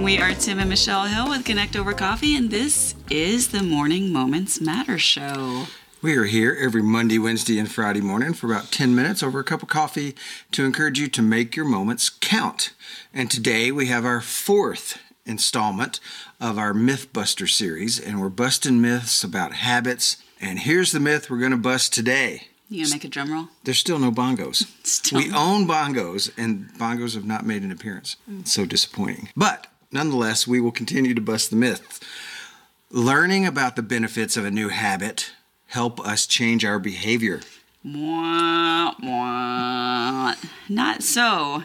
We are Tim and Michelle Hill with Connect Over Coffee, and this is the Morning Moments Matter Show. We are here every Monday, Wednesday, and Friday morning for about 10 minutes over a cup of coffee to encourage you to make your moments count. And today we have our fourth installment of our Mythbuster series, and we're busting myths about habits. And here's the myth we're going to bust today. You gonna make a drum roll? There's still no bongos. Still we own bongos, and bongos have not made an appearance. It's so disappointing. But nonetheless, we will continue to bust the myths. Learning about the benefits of a new habit help us change our behavior. Mwah, mwah. Not so.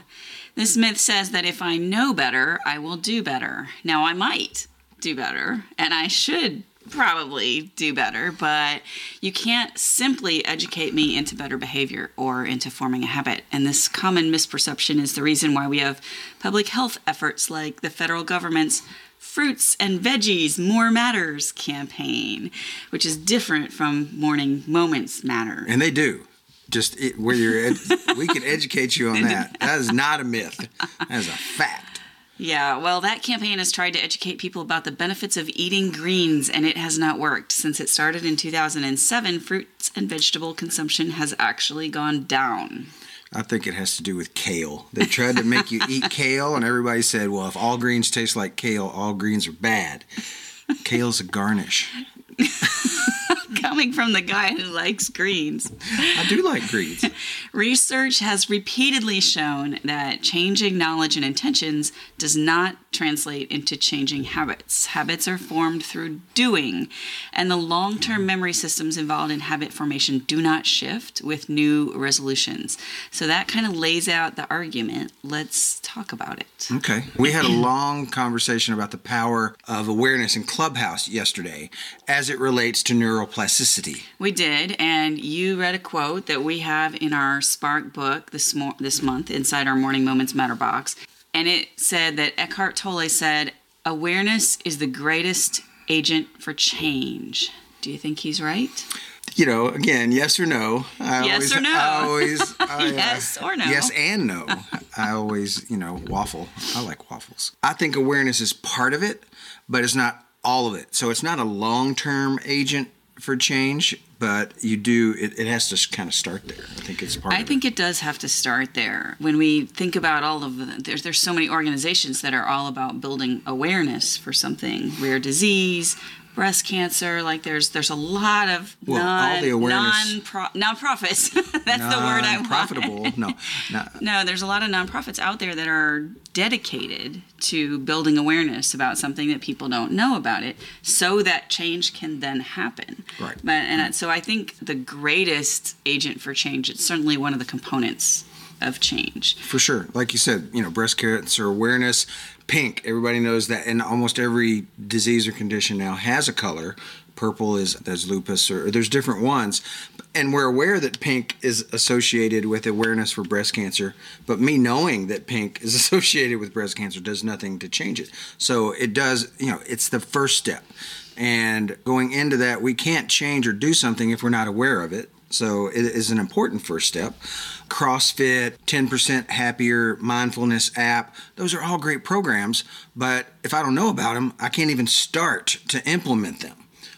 This myth says that if I know better, I will do better. Now, I might do better, and I should probably do better, but you can't simply educate me into better behavior or into forming a habit. And this common misperception is the reason why we have public health efforts like the federal government's Fruits and Veggies More Matters campaign, which is different from Morning Moments Matter. And they do. Just it, where you're, ed- we can educate you on that. That is not a myth. That is a fact. Yeah, well, that campaign has tried to educate people about the benefits of eating greens, and it has not worked. Since it started in 2007, fruits and vegetable consumption has actually gone down. I think it has to do with kale. They tried to make you eat kale, and everybody said, well, if all greens taste like kale, all greens are bad. Kale's a garnish. Coming from the guy who likes greens. I do like greens. Research has repeatedly shown that changing knowledge and intentions does not translate into changing habits. Habits are formed through doing, and the long term memory systems involved in habit formation do not shift with new resolutions. So that kind of lays out the argument. Let's talk about it. Okay. We had a long conversation about the power of awareness in Clubhouse yesterday as it relates to neuroplasticity. We did, and you read a quote that we have in our Spark book this mo- this month inside our Morning Moments Matter box, and it said that Eckhart Tolle said, "Awareness is the greatest agent for change." Do you think he's right? You know, again, yes or no. I Yes always, or no. I always, I, uh, Yes or no. Yes and no. I always, you know, waffle. I like waffles. I think awareness is part of it, but it's not all of it. So it's not a long term agent for change, but you do, it, it has to kind of start there. I think it's part I think it does have to start there. When we think about all of the, there's there's so many organizations that are all about building awareness for something, rare disease, breast cancer. Like there's there's a lot of Well, non all the awareness- non nonprofits. That's the word I want. Profitable. No, no. No, there's a lot of nonprofits out there that are dedicated to building awareness about something that people don't know about it, so that change can then happen. Right. But and so I think the greatest agent for change. It's certainly one of the components of change. For sure. Like you said, you know, breast cancer awareness, pink. Everybody knows that, and almost every disease or condition now has a color. Purple is there's lupus, or, or there's different ones, and we're aware that pink is associated with awareness for breast cancer. But me knowing that pink is associated with breast cancer does nothing to change it. So it does, you know, it's the first step. And going into that, we can't change or do something if we're not aware of it. So it is an important first step. CrossFit, 10% Happier, Mindfulness app, those are all great programs. But if I don't know about them, I can't even start to implement them.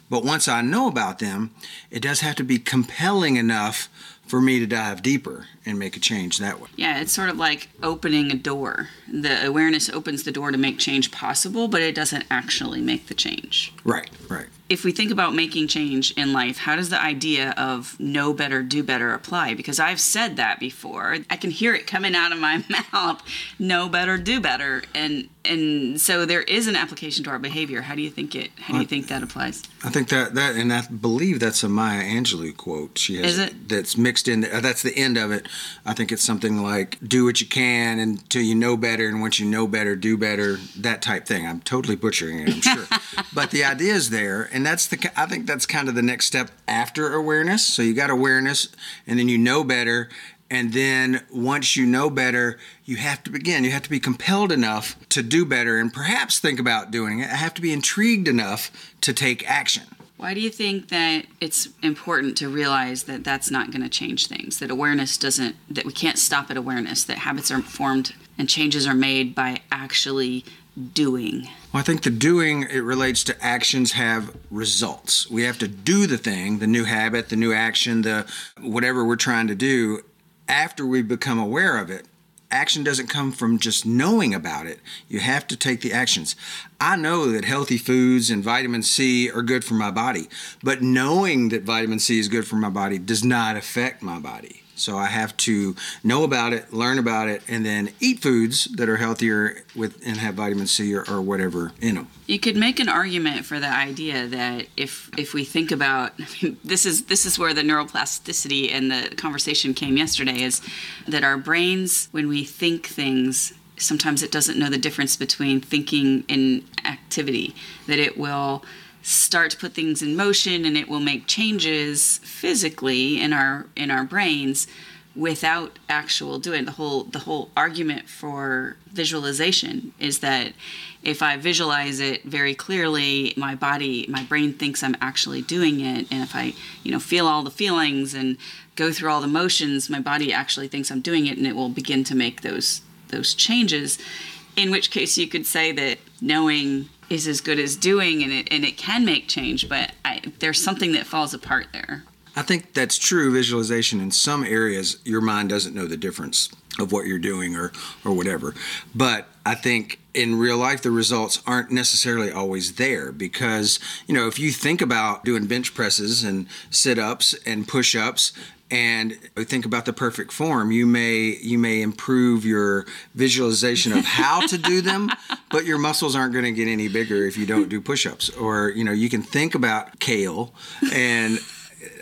But once I know about them, it does have to be compelling enough for me to dive deeper and make a change that way. Yeah, it's sort of like opening a door. The awareness opens the door to make change possible, but it doesn't actually make the change. Right, right. if we think about making change in life, how does the idea of know better, do better apply? Because I've said that before. I can hear it coming out of my mouth. Know better, do better. And and so there is an application to our behavior. How do you think it how do you think that applies? I think that that and I believe that's a Maya Angelou quote. She has Is it? that's mixed uh, That's the end of it. I think it's something like "do what you can until you know better, and once you know better, do better." That type thing. I'm totally butchering it. I'm sure, but the idea is there, and that's the. I think that's kind of the next step after awareness. So you got awareness, and then you know better. And then once you know better, you have to begin. You have to be compelled enough to do better and perhaps think about doing it. I have to be intrigued enough to take action. Why do you think that it's important to realize that that's not going to change things? That awareness doesn't, that we can't stop at awareness, that habits are formed and changes are made by actually doing? Well, I think the doing it relates to actions have results. We have to do the thing, the new habit, the new action, the whatever we're trying to do after we become aware of it. Action doesn't come from just knowing about it. You have to take the actions. I know that healthy foods and vitamin C are good for my body, but knowing that vitamin C is good for my body does not affect my body. So I have to know about it, learn about it, and then eat foods that are healthier with and have vitamin C or, or whatever in them. You could make an argument for the idea that if if we think about this is this is where the neuroplasticity and the conversation came yesterday is that our brains when we think things sometimes it doesn't know the difference between thinking and activity that it will start to put things in motion and it will make changes physically in our in our brains without actual doing the whole the whole argument for visualization is that if i visualize it very clearly my body my brain thinks i'm actually doing it. And if i you know feel all the feelings and go through all the motions my body actually thinks i'm doing it and it will begin to make those those changes. In which case you could say that knowing is as good as doing and it, and it can make change but I, there's something that falls apart there. I think that's true visualization in some areas. Your mind doesn't know the difference of what you're doing or or whatever. But I think in real life the results aren't necessarily always there because you know if you think about doing bench presses and sit-ups and push-ups and think about the perfect form. You may you may improve your visualization of how to do them but your muscles aren't going to get any bigger if you don't do push-ups. Or you know you can think about kale and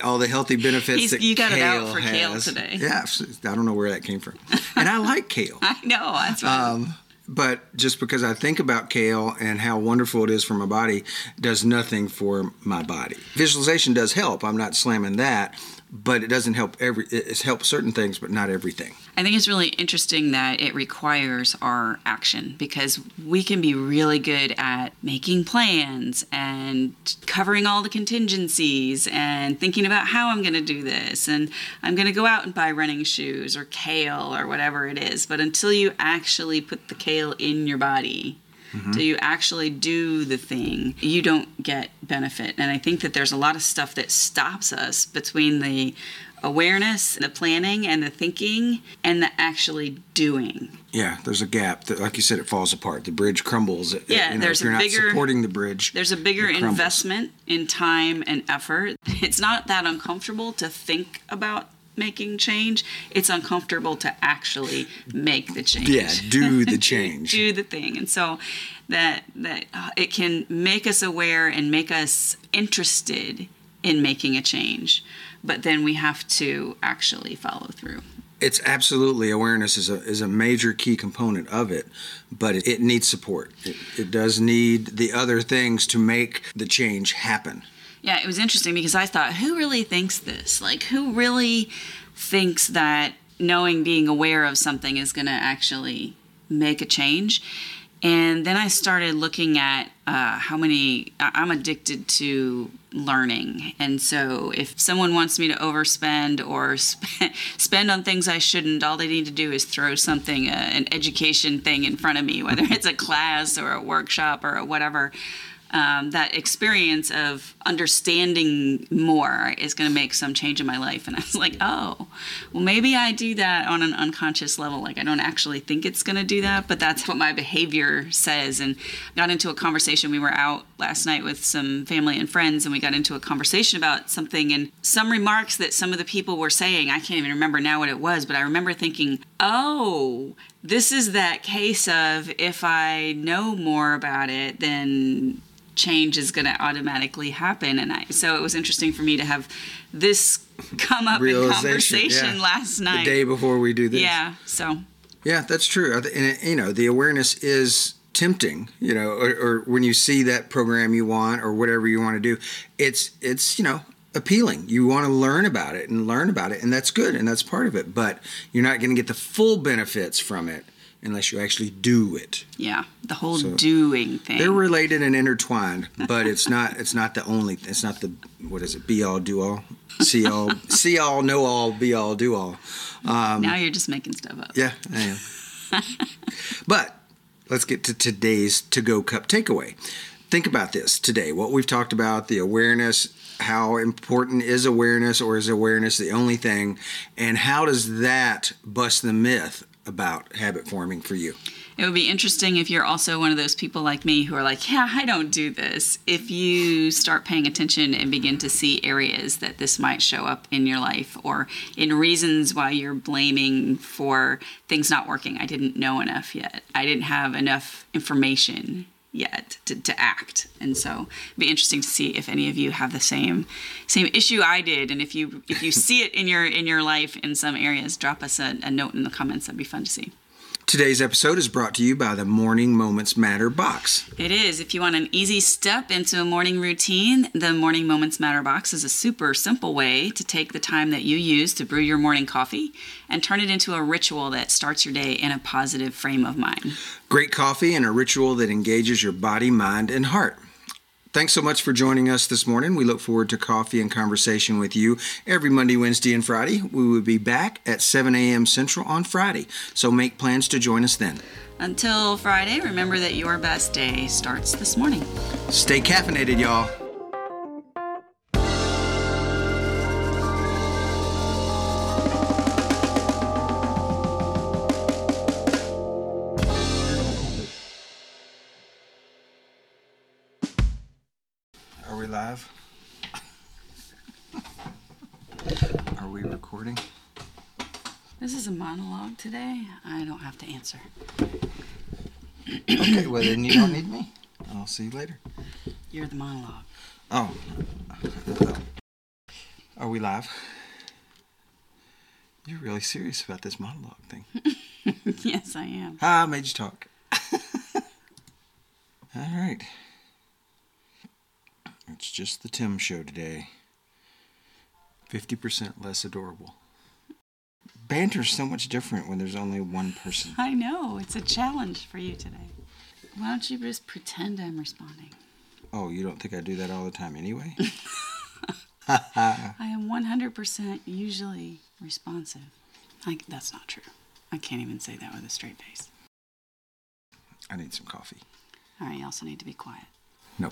all the healthy benefits He's- that you got it kale out for kale today. yeah i don't know where that came from. And i like kale. I know that's right. Um, but just because I think about kale and how wonderful it is for my body does nothing for my body. Visualization does help. I'm not slamming that, but it doesn't help every. It helps certain things, but not everything. I think it's really interesting that it requires our action because we can be really good at making plans and covering all the contingencies and thinking about how I'm going to do this and I'm going to go out and buy running shoes or kale or whatever it is. But until you actually put the kale in your body, Do mm-hmm. you actually do the thing? You don't get benefit. And I think that there's a lot of stuff that stops us between the awareness, the planning, and the thinking, and the actually doing. Yeah, there's a gap. That, like you said, it falls apart. The bridge crumbles. It- Yeah, you know, there's if you're a not bigger- supporting the bridge. There's a bigger investment in time and effort. It's not that uncomfortable to think about making change. It's uncomfortable to actually make the change. Yeah, do the change. do the thing. And so that that uh, it can make us aware and make us interested in making a change. But then we have to actually follow through. It's absolutely awareness is a is a major key component of it, but it, it needs support. It, it does need the other things to make the change happen. Yeah, it was interesting because I thought, who really thinks this? Like, who really thinks that knowing, being aware of something is going to actually make a change? And then I started looking at uh, how many, I'm addicted to learning. And so if someone wants me to overspend or sp- spend on things I shouldn't, all they need to do is throw something, uh, an education thing in front of me, whether it's a class or a workshop or whatever um, that experience of understanding more is going to make some change in my life. And I was like, oh, well, maybe I do that on an unconscious level. Like, I don't actually think it's going to do that, but that's what my behavior says. And got into a conversation. We were out last night with some family and friends, and we got into a conversation about something and some remarks that some of the people were saying. I can't even remember now what it was, but I remember thinking, oh, this is that case of if I know more about it, then change is going to automatically happen and I so it was interesting for me to have this come up in conversation yeah. last night, The day before we do this. yeah, so Yeah, that's true. And you know, the awareness is tempting. You know, or, or when you see that program you want or whatever you want to do, it's it's you know appealing. You want to learn about it and learn about it, and that's good and that's part of it. But you're not going to get the full benefits from it unless you actually do it. yeah, the whole So, doing thing. They're related and intertwined, but it's not it's not the only. It's not the what is it? Be all, do all, see all, see all, know all, be all, do all. Um, now you're just making stuff up. Yeah, I am. but let's get to today's to go cup takeaway. Think about this today. What we've talked about, the awareness, how important is awareness, or is awareness the only thing? And how does that bust the myth about habit forming for you? It would be interesting if you're also one of those people like me who are like, yeah, I don't do this. If you start paying attention and begin to see areas that this might show up in your life or in reasons why you're blaming for things not working. I didn't know enough yet. I didn't have enough information yet to, to act. And so it'd be interesting to see if any of you have the same same issue i did. And if you if you see it in your in your life in some areas drop us a, a note in the comments. That'd be fun to see Today's episode is brought to you by the Morning Moments Matter box. It is. If you want an easy step into a morning routine, the Morning Moments Matter box is a super simple way to take the time that you use to brew your morning coffee and turn it into a ritual that starts your day in a positive frame of mind. Great coffee and a ritual that engages your body, mind, and heart. Thanks so much for joining us this morning. We look forward to coffee and conversation with you every Monday, Wednesday, and Friday. We will be back at 7 a.m. Central on Friday, so make plans to join us then. Until Friday, remember that your best day starts this morning. Stay caffeinated, y'all. Today. I don't have to answer. Okay, well then you don't need me. I'll see you later. You're the monologue. Oh. Are we live? You're really serious about this monologue thing. yes, I am. Ah, I made you talk. All right. It's just the Tim show today. 50% less adorable. Banter's so much different when there's only one person. I know. It's a challenge for you today. Why don't you just pretend I'm responding? Oh, you don't think I do that all the time anyway? I am 100% usually responsive. Like, that's not true. I can't even say that with a straight face. I need some coffee. All right, you also need to be quiet. No.